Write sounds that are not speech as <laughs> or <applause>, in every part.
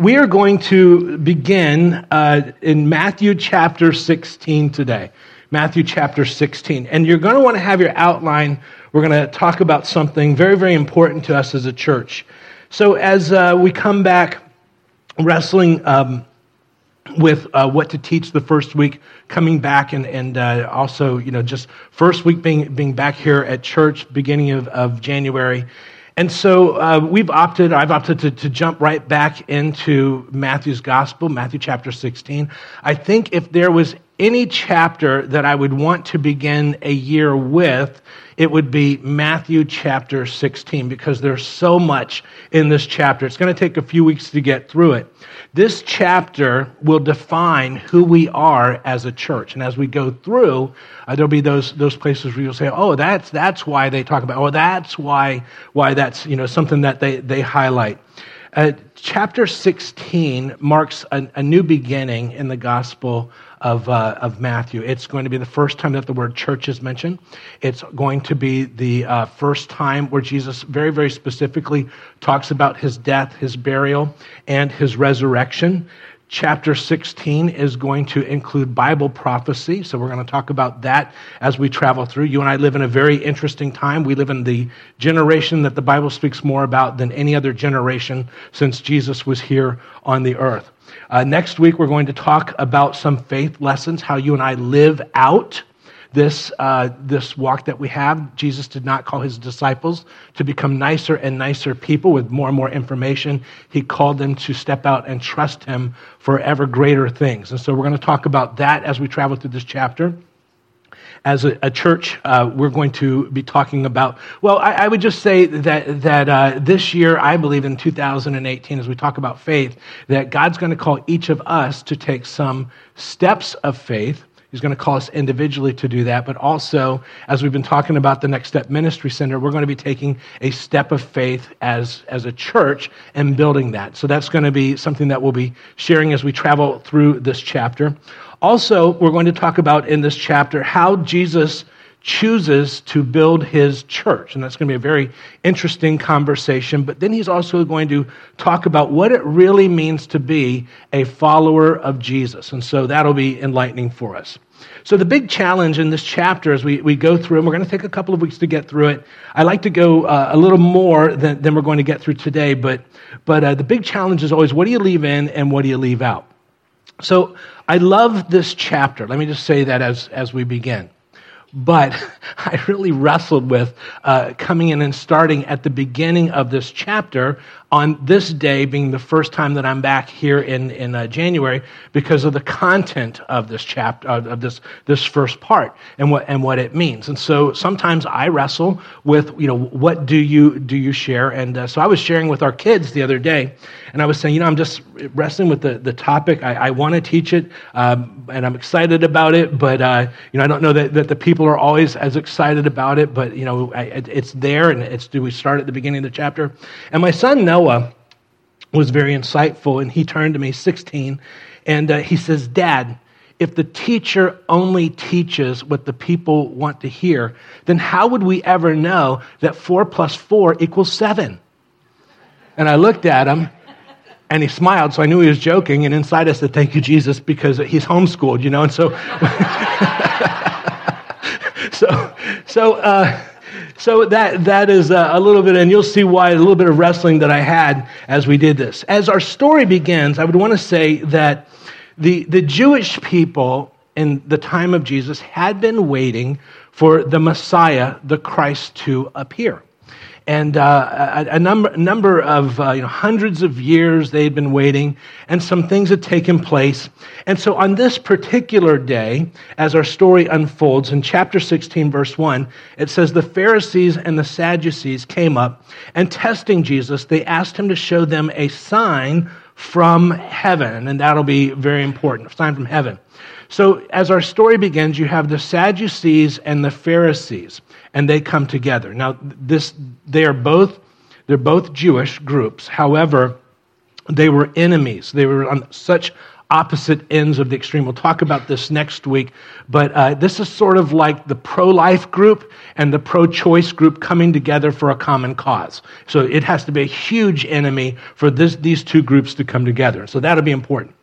we are going to begin uh, in Matthew chapter 16 today. Matthew chapter 16. And you're going to want to have your outline. We're going to talk about something very, very important to us as a church. So, as uh, we come back wrestling um, with uh, what to teach the first week, coming back, and, and uh, also, you know, just first week being, being back here at church, beginning of, of January. And so uh, we've opted, I've opted to, to jump right back into Matthew's gospel, Matthew chapter 16. I think if there was any chapter that I would want to begin a year with, it would be Matthew chapter 16 because there's so much in this chapter. It's going to take a few weeks to get through it. This chapter will define who we are as a church. And as we go through, uh, there'll be those, those places where you'll say, oh, that's, that's why they talk about, oh, that's why, why that's, you know, something that they, they highlight. Uh, chapter 16 marks a, a, new beginning in the Gospel of, uh, of Matthew. It's going to be the first time that the word church is mentioned. It's going to be the uh, first time where Jesus very, very specifically talks about his death, his burial, and his resurrection chapter 16 is going to include Bible prophecy. So we're going to talk about that as we travel through. You and I live in a very interesting time. We live in the generation that the Bible speaks more about than any other generation since Jesus was here on the earth. Uh, next week, we're going to talk about some faith lessons, how you and I live out this, uh, this walk that we have. Jesus did not call his disciples to become nicer and nicer people with more and more information. He called them to step out and trust him for ever greater things. And so we're going to talk about that as we travel through this chapter as a, a church, uh, we're going to be talking about. Well, I, I would just say that that uh, this year, I believe in 2018, as we talk about faith, that God's going to call each of us to take some steps of faith He's going to call us individually to do that, but also, as we've been talking about the Next Step Ministry Center, we're going to be taking a step of faith as, as a church and building that. So that's going to be something that we'll be sharing as we travel through this chapter. Also, we're going to talk about in this chapter how Jesus chooses to build his church. And that's going to be a very interesting conversation. But then he's also going to talk about what it really means to be a follower of Jesus. And so that'll be enlightening for us. So, the big challenge in this chapter as we, we go through, and we're going to take a couple of weeks to get through it. I like to go uh, a little more than, than we're going to get through today, but, but uh, the big challenge is always what do you leave in and what do you leave out? So, I love this chapter. Let me just say that as, as we begin. But <laughs> I really wrestled with uh, coming in and starting at the beginning of this chapter on this day being the first time that I'm back here in, in uh, January because of the content of this chapter, of this, this first part and what, and what it means. And so sometimes I wrestle with, you know, what do you, do you share? And uh, so I was sharing with our kids the other day and I was saying, you know, I'm just wrestling with the, the topic. I, I want to teach it um, and I'm excited about it, but, uh, you know, I don't know that, that the people are always as excited about it, but, you know, I, it's there and it's, do we start at the beginning of the chapter? And my son knows Noah was very insightful, and he turned to me, 16, and uh, he says, Dad, if the teacher only teaches what the people want to hear, then how would we ever know that 4 plus 4 equals 7? And I looked at him, and he smiled, so I knew he was joking. And inside I said, Thank you, Jesus, because he's homeschooled, you know? And so, <laughs> so, so, uh, so that, that is a, a little bit, and you'll see why, a little bit of wrestling that I had as we did this. As our story begins, I would want to say that the, the Jewish people in the time of Jesus had been waiting for the Messiah, the Christ, to appear and uh, a, a, number, number of uh, you know, hundreds of years they had been waiting, and some things had taken place. And so, on this particular day, as our story unfolds in chapter 16, verse 1, it says, The Pharisees and the Sadducees came up, and testing Jesus, they asked him to show them a sign from heaven. And that'll be very important a sign from heaven. So, as our story begins, you have the Sadducees and the Pharisees and they come together. Now, this, they are both, they're both Jewish groups. However, they were enemies. They were on such opposite ends of the extreme. We'll talk about this next week, but uh, this is sort of like the pro life group and the pro choice group coming together for a common cause. So it has to be a huge enemy for this, these two groups to come together. So that'll be important.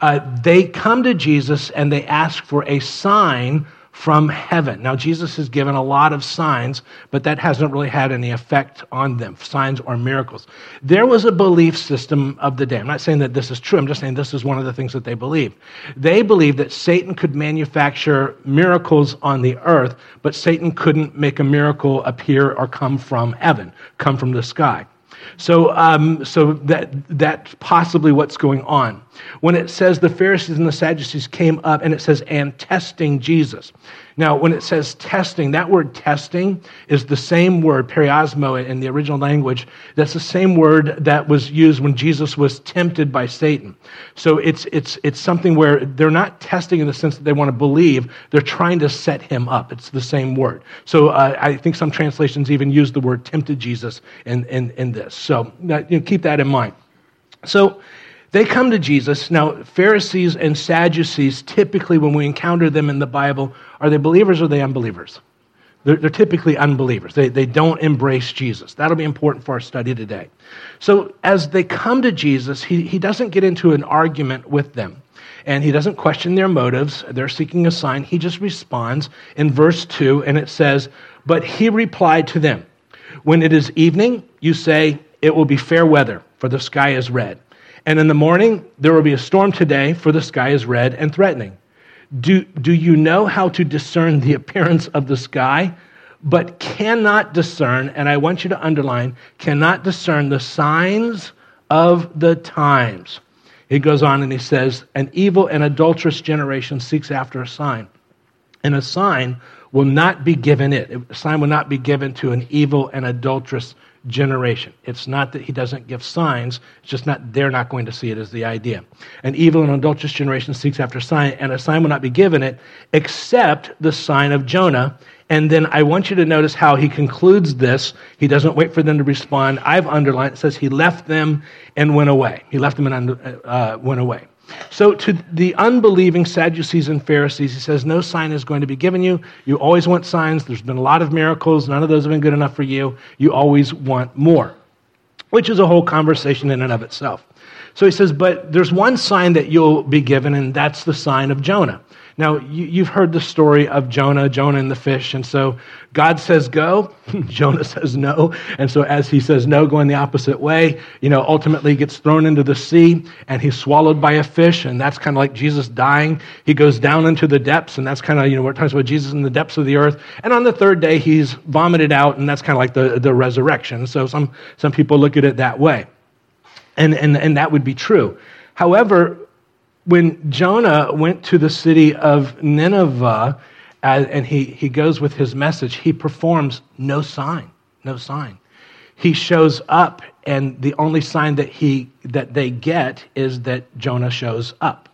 Uh, they come to Jesus and they ask for a sign from heaven. Now, Jesus has given a lot of signs, but that hasn't really had any effect on them, signs or miracles. There was a belief system of the day. I'm not saying that this is true, I'm just saying this is one of the things that they believed. They believed that Satan could manufacture miracles on the earth, but Satan couldn't make a miracle appear or come from heaven, come from the sky. So, um, so that, that's possibly what's going on. When it says the Pharisees and the Sadducees came up, and it says, and testing Jesus. Now, when it says testing, that word testing is the same word, periosmo, in the original language. That's the same word that was used when Jesus was tempted by Satan. So it's, it's, it's something where they're not testing in the sense that they want to believe, they're trying to set him up. It's the same word. So uh, I think some translations even use the word tempted Jesus in, in, in this. So you know, keep that in mind. So they come to Jesus. Now, Pharisees and Sadducees, typically when we encounter them in the Bible, are they believers or are they unbelievers? They're, they're, typically unbelievers. They, they don't embrace Jesus. That'll be important for our study today. So, as they come to Jesus, he, he doesn't get into an argument with them and he doesn't question their motives. They're seeking a sign. He just responds in verse 2, and it says, But he replied to them, When it is evening, you say, It will be fair weather, for the sky is red. And in the morning, there will be a storm today, for the sky is red and threatening. Do, do you know how to discern the <laughs> appearance of the sky? But cannot discern, and I want you to underline, cannot discern the signs of the times. He goes on and he says, An evil and adulterous generation seeks after a sign, and a sign will not be given it. A sign will not be given to an evil and adulterous generation. It's not that he doesn't give signs, it's just not they're not going to see it as the idea. An evil and adulterous generation seeks after sign, and a sign will not be given it except the sign of Jonah. And then I want you to notice how he concludes this. He doesn't wait for them to respond. I've underlined it says he left them and went away. He left them and uh, went away. So, to the unbelieving Sadducees and Pharisees, he says, No sign is going to be given you. You always want signs. There's been a lot of miracles. None of those have been good enough for you. You always want more, which is a whole conversation in and of itself. So he says, But there's one sign that you'll be given, and that's the sign of Jonah. Now, you, have heard the story of Jonah, Jonah and the fish. And so God says go, <laughs> Jonah says no. And so as he says no, going the opposite way, you know, ultimately gets thrown into the sea and he's swallowed by a fish. And that's kind of like Jesus dying. He goes down into the depths. And that's kind of, you know, we're talking about Jesus in the depths of the earth. And on the third day, he's vomited out. And that's kind of like the, the resurrection. So some, some people look at it that way. And, and, and that would be true. However, when Jonah went to the city of Nineveh and he, he goes with his message, he performs no sign, no sign. He shows up, and the only sign that, he, that they get is that Jonah shows up.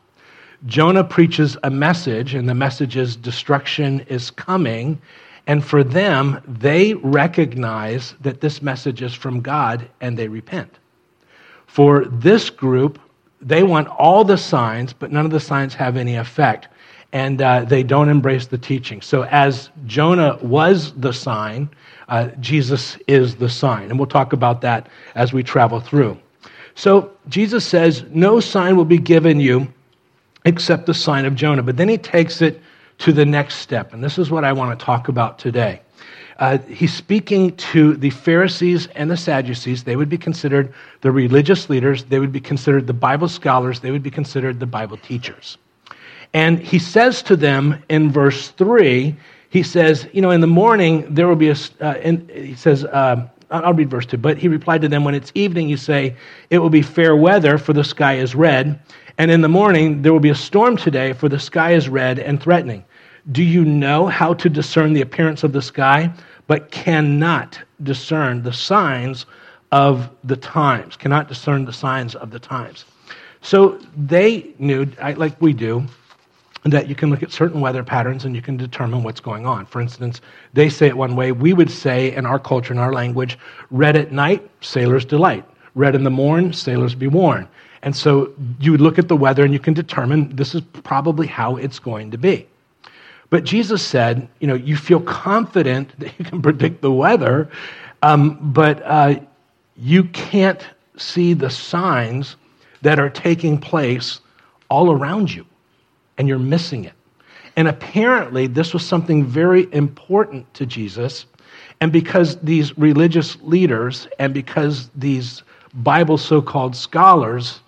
Jonah preaches a message, and the message is destruction is coming. And for them, they recognize that this message is from God and they repent. For this group, they want all the signs, but none of the signs have any effect. And uh, they don't embrace the teaching. So, as Jonah was the sign, uh, Jesus is the sign. And we'll talk about that as we travel through. So, Jesus says, No sign will be given you except the sign of Jonah. But then he takes it to the next step. And this is what I want to talk about today. Uh, he's speaking to the Pharisees and the Sadducees. They would be considered the religious leaders, they would be considered the Bible scholars, they would be considered the Bible teachers. And he says to them in verse 3, he says, You know, in the morning there will be a, uh, he says, uh, I'll read verse 2. But he replied to them, When it's evening, you say, It will be fair weather, for the sky is red. And in the morning, there will be a storm today, for the sky is red and threatening. Do you know how to discern the appearance of the sky? But cannot discern the signs of the times, cannot discern the signs of the times. So they knew, like we do, that you can look at certain weather patterns and you can determine what's going on. For instance, they say it one way. We would say in our culture, in our language, red at night, sailors delight. Red in the morn, sailors be warned. And so you look at the weather and you can determine this is probably how it's going to be. But Jesus said, you know, you feel confident that you can predict the weather, um, but uh, you can't see the signs that are taking place all around you, and you're missing it. And apparently, this was something very important to Jesus. And because these religious leaders and because these Bible so called scholars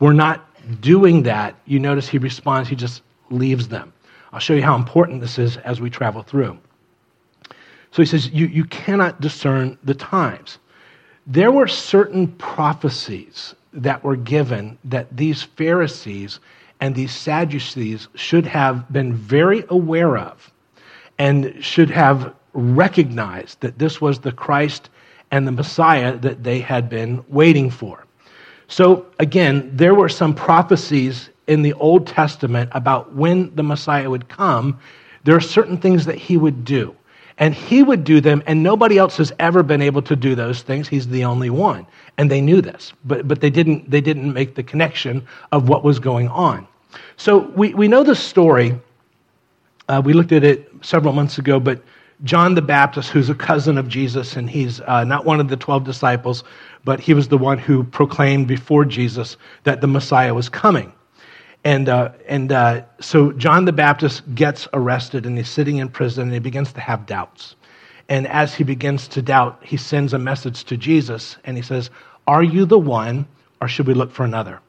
were not doing that, you notice he responds, he just leaves them. I'll show you how important this is as we travel through. So he says, You, you cannot discern the times. There were certain prophecies that were given that these Pharisees and these Sadducees should have been very aware of and should have recognized that this was the Christ and the Messiah that they had been waiting for. So, again, there were some prophecies in the Old Testament about when the Messiah would come. There are certain things that he would do. And he would do them, and nobody else has ever been able to do those things. He's the only one. And they knew this, but, but they, didn't, they didn't make the connection of what was going on. So we, we know the story. Uh, we looked at it several months ago, but John the Baptist, who's a cousin of Jesus, and he's uh, not one of the 12 disciples, but he was the one who proclaimed before Jesus that the Messiah was coming. And, uh, and uh, so John the Baptist gets arrested and he's sitting in prison and he begins to have doubts. And as he begins to doubt, he sends a message to Jesus and he says, Are you the one or should we look for another?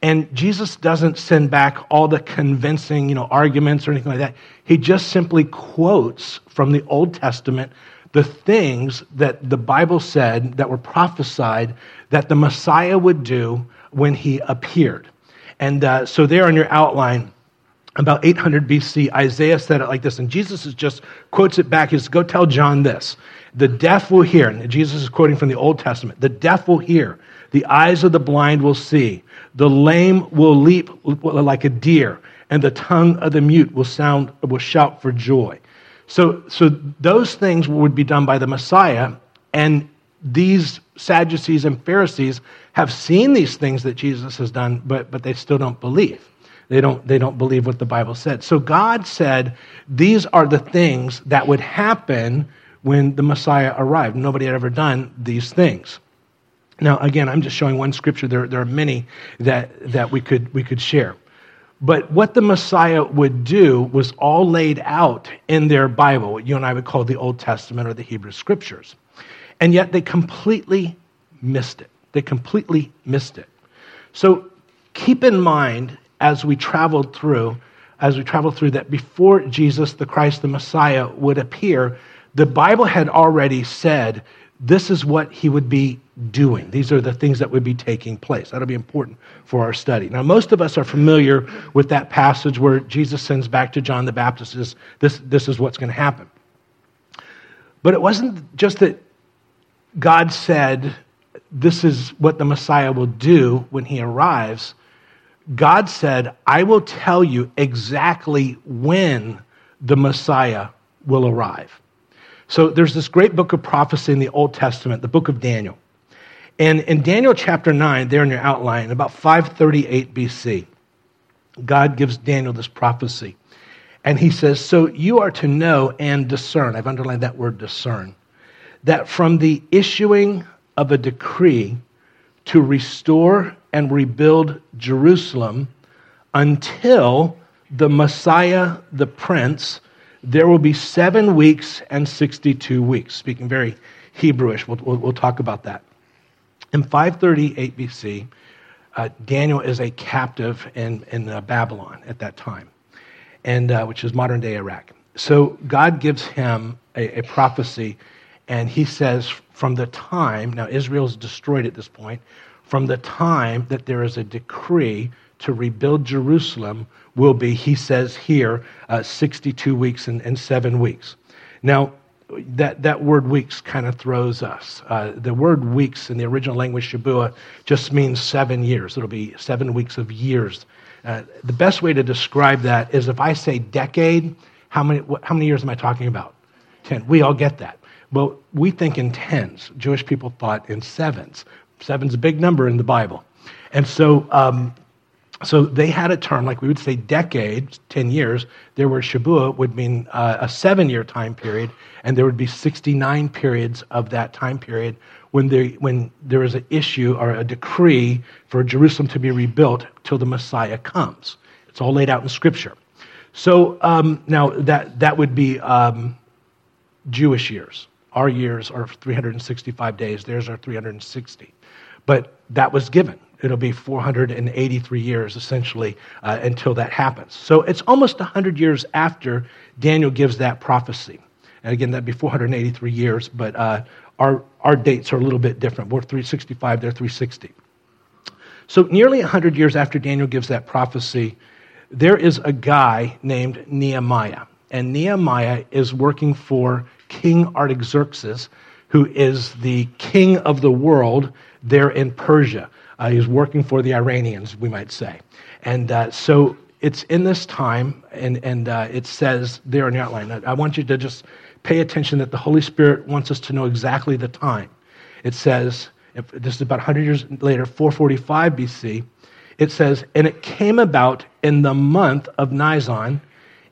And Jesus doesn't send back all the convincing, you know, arguments or anything like that. He just simply quotes from the Old Testament the things that the Bible said that were prophesied that the Messiah would do when he appeared. And uh, so, there on your outline, about 800 BC, Isaiah said it like this, and Jesus just quotes it back. He says, Go tell John this. The deaf will hear, and Jesus is quoting from the Old Testament. The deaf will hear, the eyes of the blind will see, the lame will leap like a deer, and the tongue of the mute will sound will shout for joy. So, so those things would be done by the Messiah, and these Sadducees and Pharisees have seen these things that Jesus has done, but, but they still don't believe. They don't, they don't believe what the Bible said. So God said these are the things that would happen when the Messiah arrived. Nobody had ever done these things. Now, again, I'm just showing one scripture. There, there are many that, that we, could, we could share. But what the Messiah would do was all laid out in their Bible, what you and I would call the Old Testament or the Hebrew Scriptures. And yet they completely missed it. They completely missed it. So keep in mind as we traveled through, as we traveled through that before Jesus, the Christ, the Messiah, would appear, the Bible had already said this is what he would be doing. These are the things that would be taking place. That'll be important for our study. Now, most of us are familiar with that passage where Jesus sends back to John the Baptist this, this, this is what's going to happen. But it wasn't just that God said, This is what the Messiah will do when he arrives. God said, I will tell you exactly when the Messiah will arrive. So there's this great book of prophecy in the Old Testament, the book of Daniel. And in Daniel chapter 9, there in your outline, about 538 BC, God gives Daniel this prophecy. And he says, So you are to know and discern. I've underlined that word discern that from the issuing of a decree to restore and rebuild Jerusalem until the Messiah, the Prince, there will be seven weeks and 62 weeks. Speaking very Hebrewish, we'll, we'll, we'll talk about that. In 538 BC, uh, Daniel is a captive in, in uh, Babylon at that time, and, uh, which is modern day Iraq. So God gives him a, a prophecy and he says, from the time, now Israel's destroyed at this point, from the time that there is a decree to rebuild Jerusalem will be, he says here, uh, 62 weeks and, and, seven weeks. Now, that, that word weeks kind of throws us. Uh, the word weeks in the original language, Shabua, just means seven years. It'll be seven weeks of years. Uh, the best way to describe that is if I say decade, how many, how many years am I talking about? 10. We all get that. Well, we think in tens. Jewish people thought in sevens. Seven's a big number in the Bible. And so, um, so they had a term, like we would say decade, 10 years. There were Shabuah would mean uh, a seven year time period, and there would be 69 periods of that time period when there, when there is an issue or a decree for Jerusalem to be rebuilt till the Messiah comes. It's all laid out in Scripture. So um, now that, that would be um, Jewish years. Our years are 365 days, theirs are 360. But that was given. It'll be 483 years essentially uh, until that happens. So it's almost 100 years after Daniel gives that prophecy. And again, that'd be 483 years, but uh, our, our dates are a little bit different. We're 365, they're 360. So, nearly 100 years after Daniel gives that prophecy, there is a guy named Nehemiah. And Nehemiah is working for King Artaxerxes, who is the king of the world there in Persia. Uh, he's working for the Iranians, we might say. And uh, so it's in this time, and, and uh, it says there in the outline. I want you to just pay attention that the Holy Spirit wants us to know exactly the time. It says, if, this is about 100 years later, 445 BC, it says, And it came about in the month of Nisan,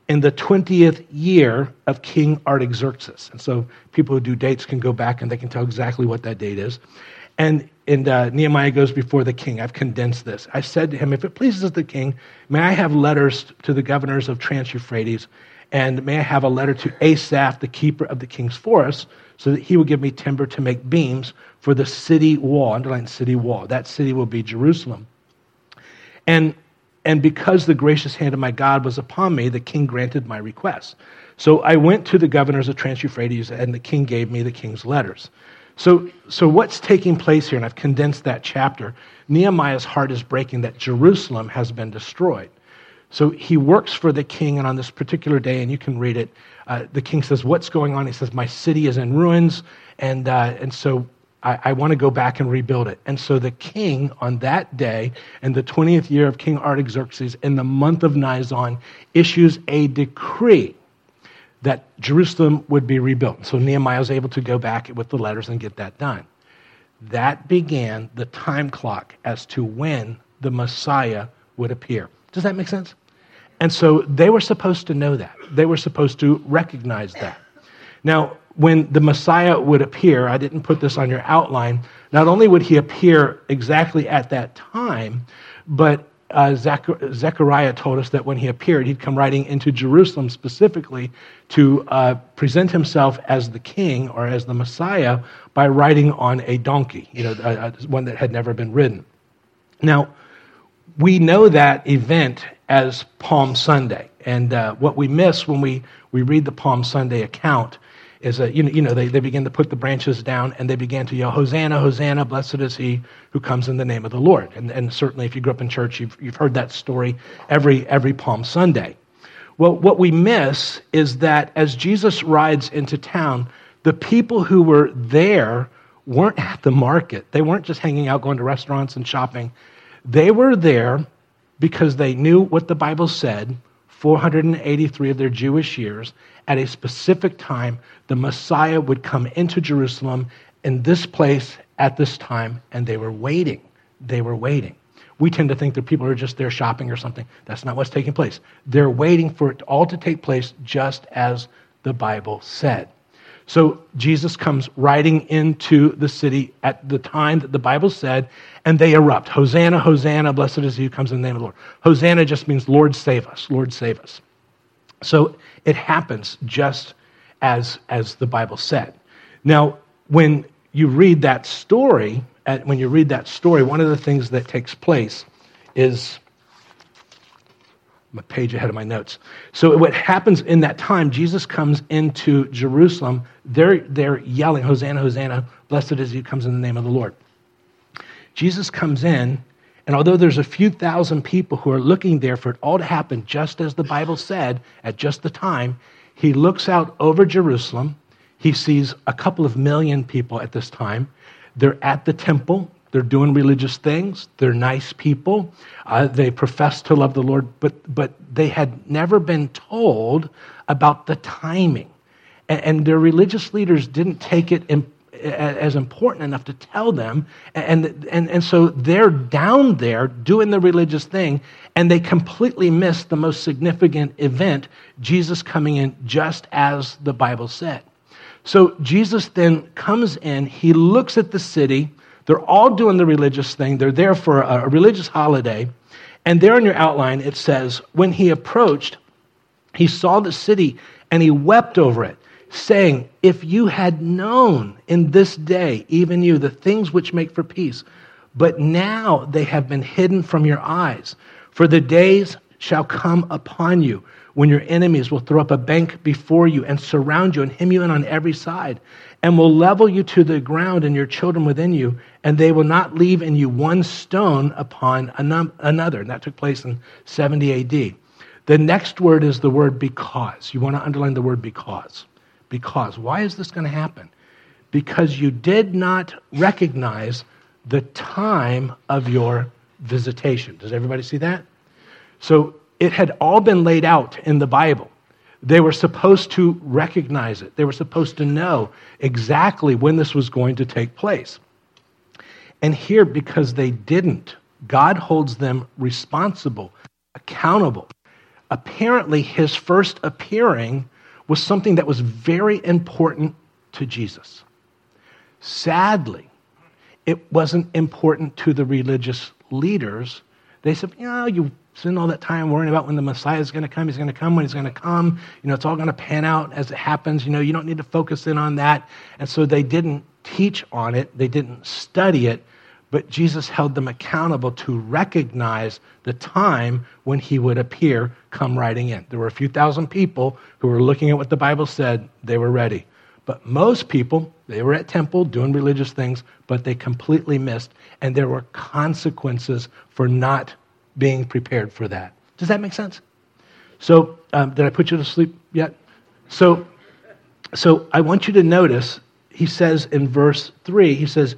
in the 20th year of King Artaxerxes. And so people who do dates can go back and they can tell exactly what that date is. And, and uh, Nehemiah goes before the king. I've condensed this. I said to him, If it pleases the king, may I have letters to the governors of Trans Euphrates and may I have a letter to Asaph, the keeper of the king's forest, so that he will give me timber to make beams for the city wall. Underline city wall. That city will be Jerusalem. And, and because the gracious hand of my God was upon me, the king granted my request. So I went to the governors of Trans Euphrates, and the king gave me the king's letters. So, so what's taking place here, and I've condensed that chapter, Nehemiah's heart is breaking that Jerusalem has been destroyed. So he works for the king, and on this particular day, and you can read it, uh, the king says, What's going on? He says, My city is in ruins, and, uh, and so I, I want to go back and rebuild it. And so the king, on that day, in the 20th year of King Artaxerxes, in the month of Nisan, issues a decree that Jerusalem would be rebuilt. So Nehemiah was able to go back with the letters and get that done. That began the time clock as to when the Messiah would appear. Does that make sense? And so they were supposed to know that. They were supposed to recognize that. Now, when the Messiah would appear, I didn't put this on your outline, not only would he appear exactly at that time, but uh, Zechariah told us that when he appeared, he'd come riding into Jerusalem specifically to uh, present himself as the king or as the Messiah by riding on a donkey, you know, uh, one that had never been ridden. Now, we know that event as Palm Sunday. And uh, what we miss when we, we read the Palm Sunday account is that, you know, you know they, they begin to put the branches down and they began to yell, Hosanna, Hosanna, blessed is he who comes in the name of the Lord. And, and certainly if you grew up in church, you've, you've heard that story every, every Palm Sunday. Well, what we miss is that as Jesus rides into town, the people who were there weren't at the market. They weren't just hanging out, going to restaurants and shopping. They were there because they knew what the Bible said 483 of their Jewish years. At a specific time, the Messiah would come into Jerusalem in this place at this time, and they were waiting. They were waiting. We tend to think that people are just there shopping or something. That's not what's taking place. They're waiting for it all to take place just as the Bible said. So Jesus comes riding into the city at the time that the Bible said, and they erupt. Hosanna, Hosanna, blessed is he who comes in the name of the Lord. Hosanna just means Lord save us, Lord save us. So it happens just as, as the Bible said. Now, when you read that story, when you read that story, one of the things that takes place is I'm a page ahead of my notes. So what happens in that time, Jesus comes into Jerusalem. They're, they're yelling, Hosanna, Hosanna, blessed is he who comes in the name of the Lord. Jesus comes in, and although there's a few thousand people who are looking there for it all to happen just as the Bible said at just the time, he looks out over Jerusalem. He sees a couple of million people at this time. They're at the temple. They're doing religious things. They're nice people. Uh, they profess to love the Lord, but, but they had never been told about the timing. And, and their religious leaders didn't take it in, as important enough to tell them. And, and, and so they're down there doing the religious thing, and they completely miss the most significant event Jesus coming in just as the Bible said. So Jesus then comes in, he looks at the city. They're all doing the religious thing, they're there for a, religious holiday. And there in your outline, it says, When he approached, he saw the city and he wept over it saying, If you had known in this day, even you, the things which make for peace, but now they have been hidden from your eyes. For the days shall come upon you when your enemies will throw up a bank before you and surround you and hem you in on every side, and will level you to the ground and your children within you, and they will not leave in you one stone upon another. And that took place in 70 AD. The next word is the word because. You want to underline the word because. Because. Why is this going to happen? Because you did not recognize the time of your visitation. Does everybody see that? So it had all been laid out in the Bible. They were supposed to recognize it, they were supposed to know exactly when this was going to take place. And here, because they didn't, God holds them responsible, accountable. Apparently, his first appearing was something that was very important to Jesus. Sadly, it wasn't important to the religious leaders. They said, you know, you spend all that time worrying about when the Messiah is going to come. He's going to come when he's going to come. You know, it's all going to pan out as it happens. You know, you don't need to focus in on that. And so they didn't teach on it, they didn't study it, but Jesus held them accountable to recognize the time when he would appear come riding in. There were a few thousand people who were looking at what the Bible said, they were ready. But most people, they were at temple doing religious things, but they completely missed, and there were consequences for not being prepared for that. Does that make sense? So, um, did I put you to sleep yet? So, so I want you to notice. He says in verse three, he says,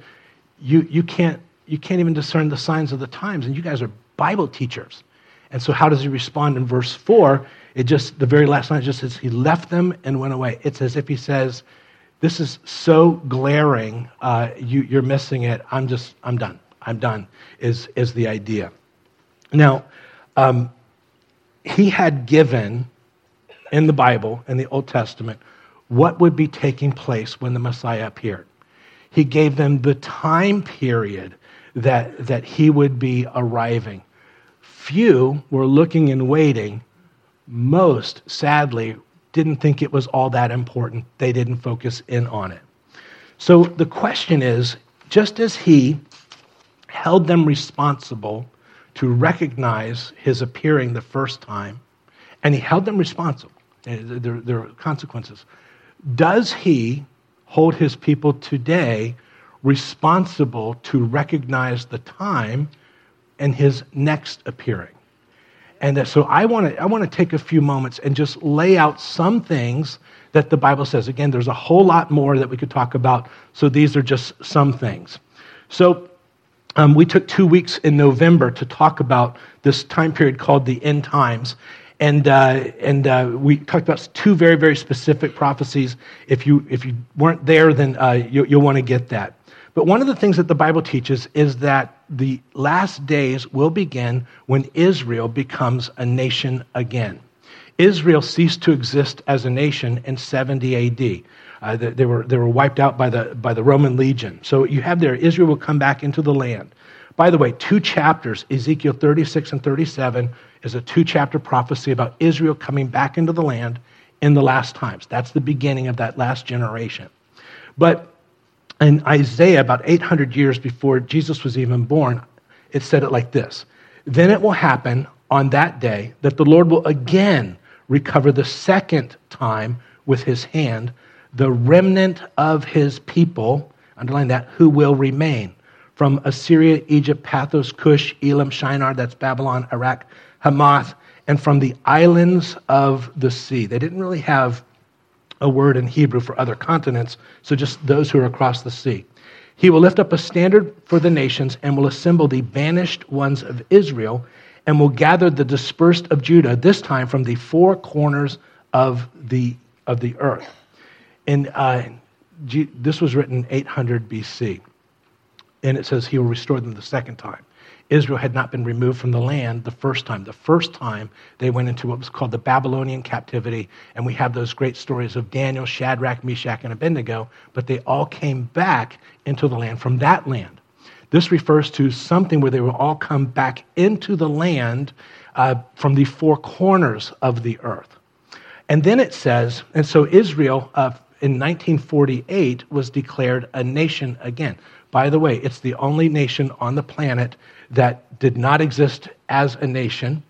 you, you, can't, you can't even discern the signs of the times, and you guys are Bible teachers. And so, how does he respond in verse 4? It just, the very last line just says, He left them and went away. It's as if he says, This is so glaring, uh, you, you're missing it. I'm just, I'm done. I'm done, is, is the idea. Now, um, he had given in the Bible, in the Old Testament, what would be taking place when the Messiah appeared. He gave them the time period that, that he would be arriving. Few were looking and waiting. Most, sadly, didn't think it was all that important. They didn't focus in on it. So the question is just as he held them responsible to recognize his appearing the first time, and he held them responsible, eh, there, there are consequences. Does he hold his people today responsible to recognize the time and his next appearing. And so I want to I want to take a few moments and just lay out some things that the Bible says. Again, there's a whole lot more that we could talk about. So these are just some things. So um, we took two weeks in November to talk about this time period called the end times. And, uh, and uh, we talked about two very, very specific prophecies. If you, if you weren't there, then uh, you, you'll want to get that. But one of the things that the Bible teaches is that the last days will begin when Israel becomes a nation again. Israel ceased to exist as a nation in 70 AD. Uh, they, were, they were wiped out by the, by the Roman legion. So you have there, Israel will come back into the land. By the way, two chapters, Ezekiel 36 and 37, is a two chapter prophecy about Israel coming back into the land in the last times. That's the beginning of that last generation. But in Isaiah, about 800 years before Jesus was even born, it said it like this Then it will happen on that day that the Lord will again recover the second time with his hand the remnant of his people, underline that, who will remain from Assyria, Egypt, Pathros, Cush, Elam, Shinar, that's Babylon, Iraq, Hamath, and from the islands of the sea. They didn't really have a word in Hebrew for other continents, so just those who are across the sea. He will lift up a standard for the nations and will assemble the banished ones of Israel and will gather the dispersed of Judah, this time from the four corners of the, of the earth. And uh, this was written 800 BC. And it says he will restore them the second time. Israel had not been removed from the land the first time. The first time they went into what was called the Babylonian captivity, and we have those great stories of Daniel, Shadrach, Meshach, and Abednego, but they all came back into the land from that land. This refers to something where they will all come back into the land uh, from the four corners of the earth. And then it says, and so Israel uh, in 1948 was declared a nation again. By the way, it's the only nation on the planet that did not exist as a nation.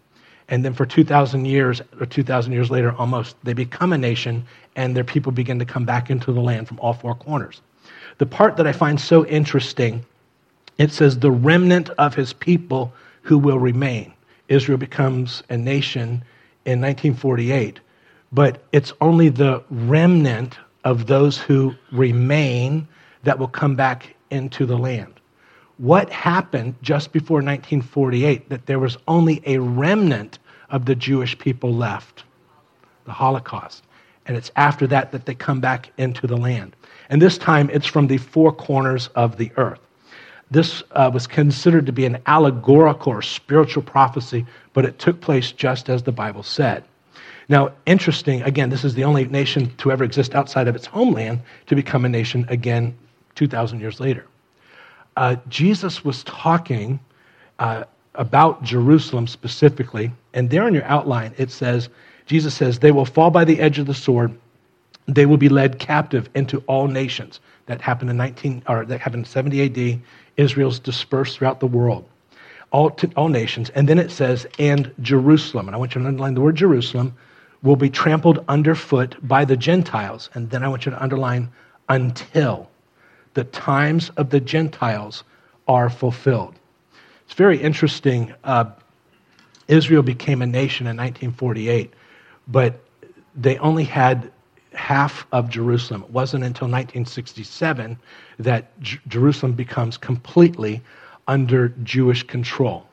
And then for 2,000 years, or 2,000 years later almost, they become a nation and their people begin to come back into the land from all four corners. The part that I find so interesting, it says, the remnant of his people who will remain. Israel becomes a nation in 1948, but it's only the remnant of those who remain that will come back into the land what happened just before 1948 that there was only a remnant of the Jewish people left the Holocaust. And it's after that that they come back into the land. And this time it's from the four corners of the earth. This uh, was considered to be an allegorical or spiritual prophecy, but it took place just as the Bible said. Now, interesting, again, this is the only nation to ever exist outside of its homeland to become a nation again 2,000 years later uh, Jesus was talking uh, about Jerusalem specifically, and there in your outline it says, Jesus says, they will fall by the edge of the sword, they will be led captive into all nations. That happened in 19, or that happened in 70 AD. Israel's dispersed throughout the world, all, to, all nations. And then it says, and Jerusalem, and I want you to underline the word Jerusalem, will be trampled underfoot by the Gentiles. And then I want you to underline until the times of the Gentiles are fulfilled. It's very interesting. Uh, Israel became a nation in 1948, but they only had half of Jerusalem. It wasn't until 1967 that J- Jerusalem becomes completely under Jewish control.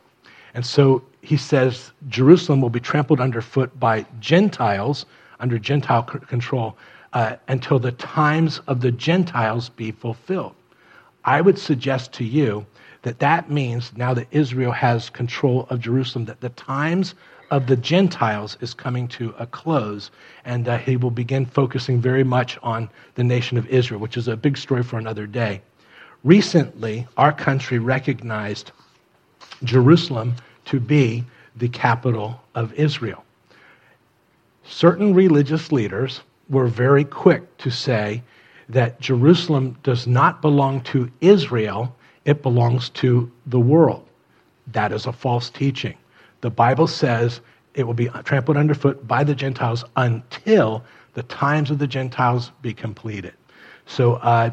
And so he says Jerusalem will be trampled underfoot by Gentiles, under Gentile c- control, uh, until the times of the Gentiles be fulfilled. I would suggest to you that that means now that Israel has control of Jerusalem, that the times of the Gentiles is coming to a close, and uh, he will begin focusing very much on the nation of Israel, which is a big story for another day. Recently, our country recognized Jerusalem to be the capital of Israel. Certain religious leaders were very quick to say that Jerusalem does not belong to Israel, it belongs to the world. That is a false teaching. The Bible says it will be trampled underfoot by the Gentiles until the times of the Gentiles be completed. So, uh,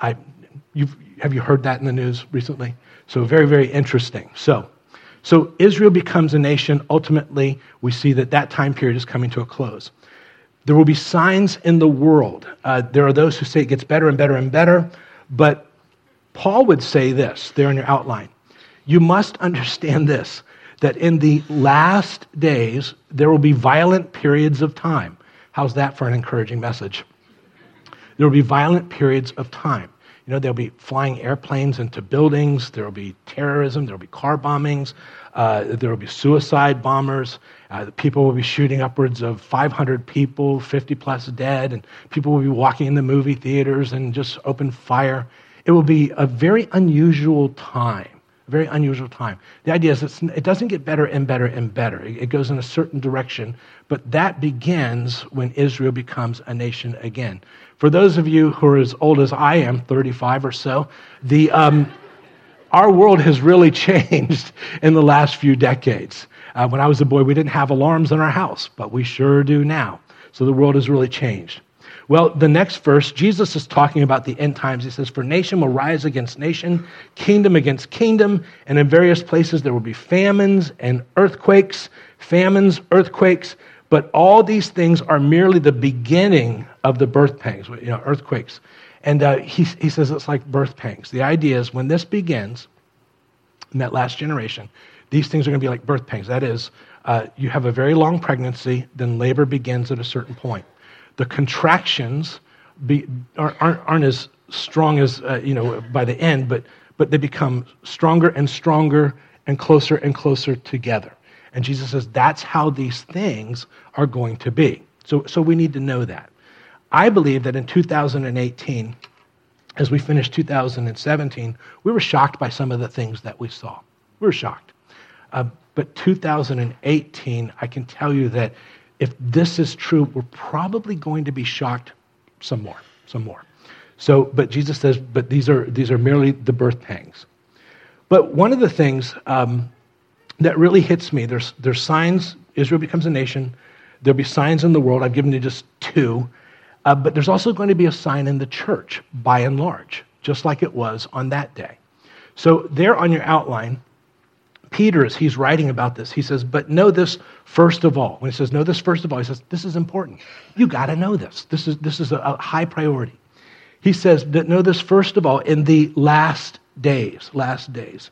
I, have you heard that in the news recently? So, very, very interesting. So, so Israel becomes a nation. Ultimately, we see that that time period is coming to a close. There will be signs in the world. Uh, there are those who say it gets better and better and better, but Paul would say this there in your outline. You must understand this that in the last days, there will be violent periods of time. How's that for an encouraging message? There will be violent periods of time. You know, there'll be flying airplanes into buildings, there will be terrorism, there will be car bombings, uh, there will be suicide bombers. Uh, people will be shooting upwards of 500 people, 50 plus dead, and people will be walking in the movie theaters and just open fire. It will be a very unusual time. Very unusual time. The idea is it doesn't get better and better and better. It goes in a certain direction, but that begins when Israel becomes a nation again. For those of you who are as old as I am, 35 or so, the, um, our world has really <laughs> changed in the last few decades. Uh, when I was a boy, we didn't have alarms in our house, but we sure do now. So the world has really changed. Well, the next verse, Jesus is talking about the end times. He says, For nation will rise against nation, kingdom against kingdom, and in various places there will be famines and earthquakes, famines, earthquakes. But all these things are merely the beginning of the birth pangs, you know, earthquakes. And uh, he, he says it's like birth pangs. The idea is when this begins, in that last generation, these things are going to be like birth pains. That is, uh, you have a very long pregnancy, then labor begins at a certain point. The contractions be, aren't, aren't as strong as, uh, you know, by the end, but, but they become stronger and stronger and closer and closer together. And Jesus says that's how these things are going to be. So, so we need to know that. I believe that in 2018, as we finished 2017, we were shocked by some of the things that we saw. We were shocked. Uh, but 2018, I can tell you that if this is true, we're probably going to be shocked some more, some more. So, but Jesus says, but these are, these are merely the birth pangs. But one of the things um, that really hits me, there's, there's signs, Israel becomes a nation. There'll be signs in the world. I've given you just two. Uh, but there's also going to be a sign in the church, by and large, just like it was on that day. So, there on your outline, Peter, as he's writing about this, he says, But know this first of all. When he says, Know this first of all, he says, This is important. You got to know this. This is, this is a, a high priority. He says, Know this first of all, in the last days, last days,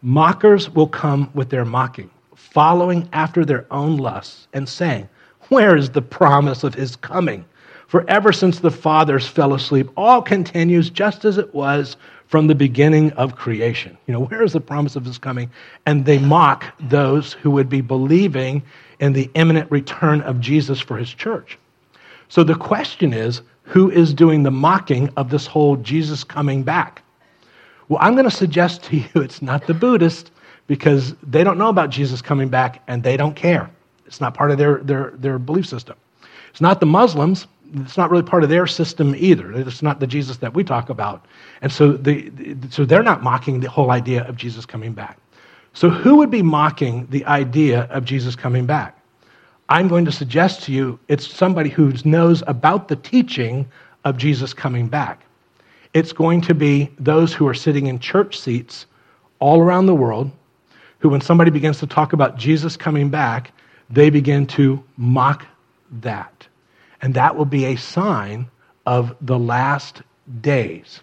mockers will come with their mocking, following after their own lusts, and saying, Where is the promise of his coming? For ever since the fathers fell asleep, all continues just as it was from the beginning of creation. You know, where is the promise of his coming? And they mock those who would be believing in the imminent return of Jesus for his church. So the question is who is doing the mocking of this whole Jesus coming back? Well, I'm going to suggest to you it's not the Buddhists because they don't know about Jesus coming back and they don't care. It's not part of their, their, their belief system. It's not the Muslims it's not really part of their system either. It's not the Jesus that we talk about. And so, the, so they're not mocking the whole idea of Jesus coming back. So, who would be mocking the idea of Jesus coming back? I'm going to suggest to you it's somebody who knows about the teaching of Jesus coming back. It's going to be those who are sitting in church seats all around the world, who, when somebody begins to talk about Jesus coming back, they begin to mock that. And that will be a sign of the last days.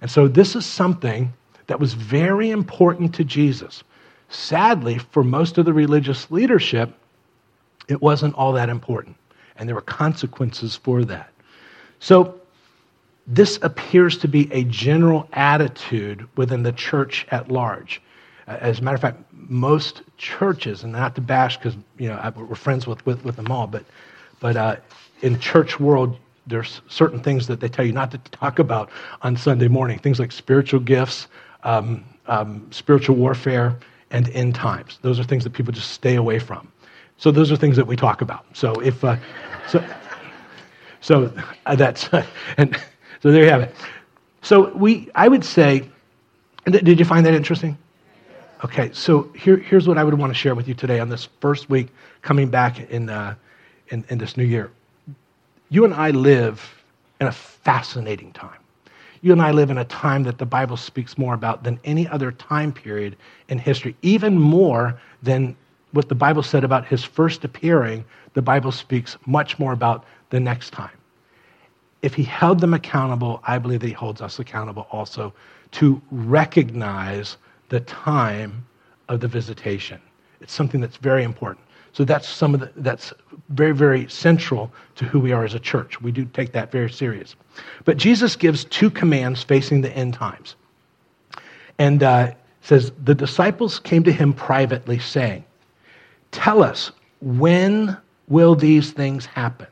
And so this is something that was very important to Jesus. Sadly, for most of the religious leadership, it wasn't all that important. And there were consequences for that. So this appears to be a general attitude within the church at large. As a matter of fact, most churches, and not to bash because you know we're friends with, with, with them all, but but uh, in church world, there's certain things that they tell you not to talk about on Sunday morning. Things like spiritual gifts, um, um, spiritual warfare, and end times. Those are things that people just stay away from. So those are things that we talk about. So if uh, so, so uh, that's <laughs> and so there you have it. So we, I would say, did you find that interesting? Okay, so here, here's what I would want to share with you today on this first week coming back in, uh, in, in this new year you and I live in a fascinating time. You and I live in a time that the Bible speaks more about than any other time period in history, even more than what the Bible said about his first appearing. The Bible speaks much more about the next time. If he held them accountable, I believe that he holds us accountable also to recognize the time of the visitation. It's something that's very important. So that's some of the, that's very, very central to who we are as a church. We do take that very serious. But Jesus gives two commands facing the end times. And uh, says, The disciples came to him privately, saying, Tell us, when will these things happen?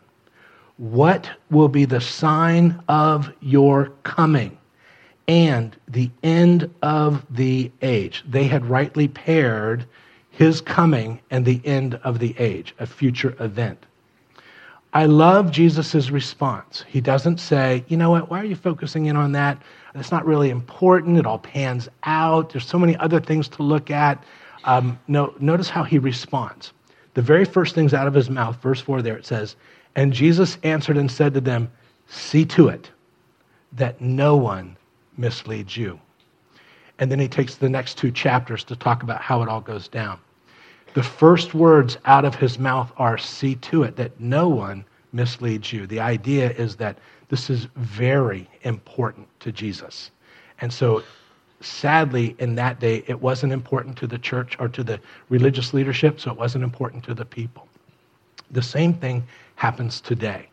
What will be the sign of your coming and the end of the age? They had rightly paired his coming and the end of the age, a future event. I love Jesus' response. He doesn't say, you know what, why are you focusing in on that? It's not really important. It all pans out. There's so many other things to look at. Um, no, notice how he responds. The very first things out of his mouth, verse 4 there, it says, And Jesus answered and said to them, See to it that no one misleads you. And then he takes the next two chapters to talk about how it all goes down. The first words out of his mouth are see to it that no one misleads you. The idea is that this is very important to Jesus. And so, sadly, in that day, it wasn't important to the church or to the religious leadership, so it wasn't important to the people. The same thing happens today.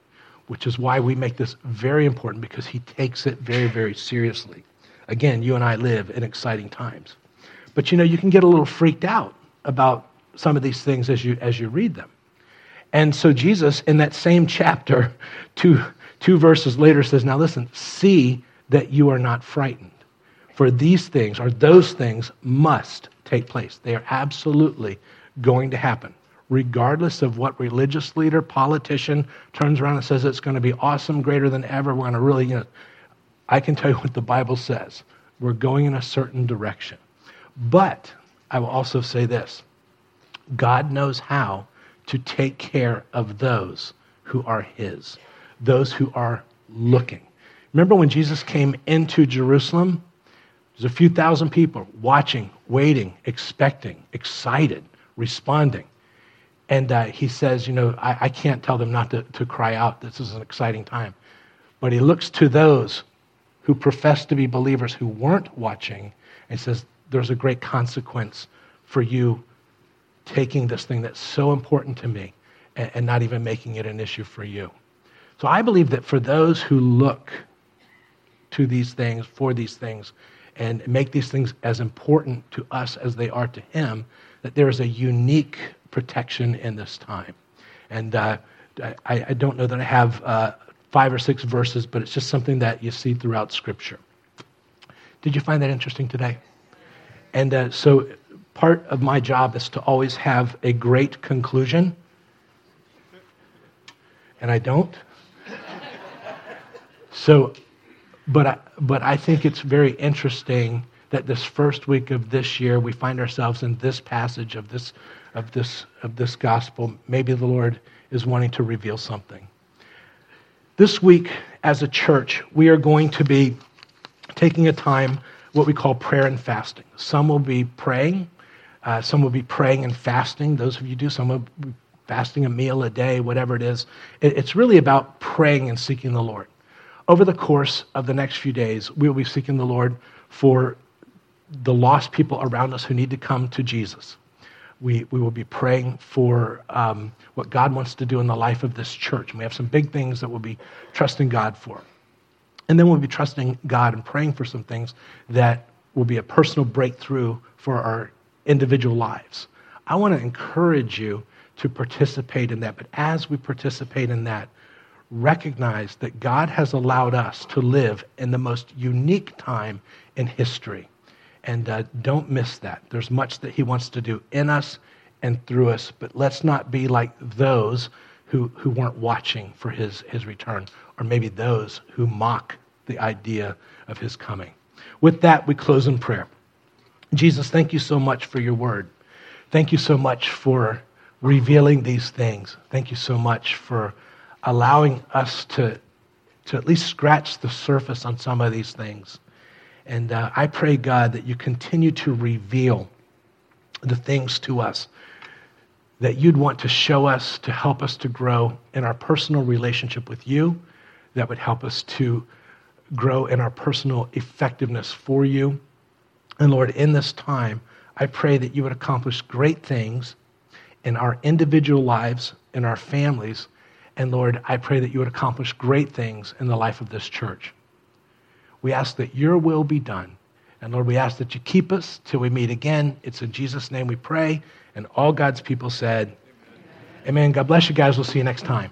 which is why we make this very important because he takes it very, very seriously. Again, you and I live in exciting times. But you know, you can get a little freaked out about some of these things as you, as you read them. And so Jesus, in that same chapter, <laughs> two, two verses later, says, Now listen, see that you are not frightened. For these things, or those things, must take place. They are absolutely going to happen, regardless of what religious leader, politician turns around and says it's going to be awesome, greater than ever. We're going to really, you know, I can tell you what the Bible says. We're going in a certain direction. But I will also say this God knows how to take care of those who are His, those who are looking. Remember when Jesus came into Jerusalem? There's a few thousand people watching, waiting, expecting, excited, responding. And uh, he says, You know, I, I can't tell them not to, to cry out. This is an exciting time. But he looks to those who profess to be believers who weren't watching and says, There's a great consequence for you taking this thing that's so important to me and, and not even making it an issue for you. So I believe that for those who look to these things, for these things, and make these things as important to us as they are to Him, that there is a unique protection in this time. And uh, I, I, don't know that I have uh, five or six verses, but it's just something that you see throughout Scripture. Did you find that interesting today? And uh, so part of my job is to always have a great conclusion. And I don't. So, but I, but I think it's very interesting that this first week of this year we find ourselves in this passage of this of this of this gospel. Maybe the Lord is wanting to reveal something. This week, as a church, we are going to be taking a time what we call prayer and fasting. Some will be praying uh, some will be praying and fasting. Those of you do. Some will be fasting a meal a day, whatever it is. It, it's really about praying and seeking the Lord. Over the course of the next few days, we will be seeking the Lord for the lost people around us who need to come to Jesus. We, we will be praying for um, what God wants to do in the life of this church. And we have some big things that we'll be trusting God for. And then we'll be trusting God and praying for some things that will be a personal breakthrough for our individual lives. I want to encourage you to participate in that. But as we participate in that, recognize that God has allowed us to live in the most unique time in history. And uh, don't miss that. There's much that He wants to do in us and through us, but let's not be like those who, who weren't watching for his, his return, or maybe those who mock the idea of His coming. With that, we close in prayer. Jesus, thank you so much for your word. Thank you so much for revealing these things. Thank you so much for allowing us to, to at least scratch the surface on some of these things. And uh, I pray, God, that you continue to reveal the things to us that you'd want to show us to help us to grow in our personal relationship with you, that would help us to grow in our personal effectiveness for you and Lord, in this time, I pray that you would accomplish great things in our individual lives, in our families. And Lord, I pray that you would accomplish great things in the life of this church. We ask that your will be done. And Lord, we ask that you keep us till we meet again. It's in Jesus' name we pray. And all God's people said, Amen. Amen. God bless you guys. We'll see you next time.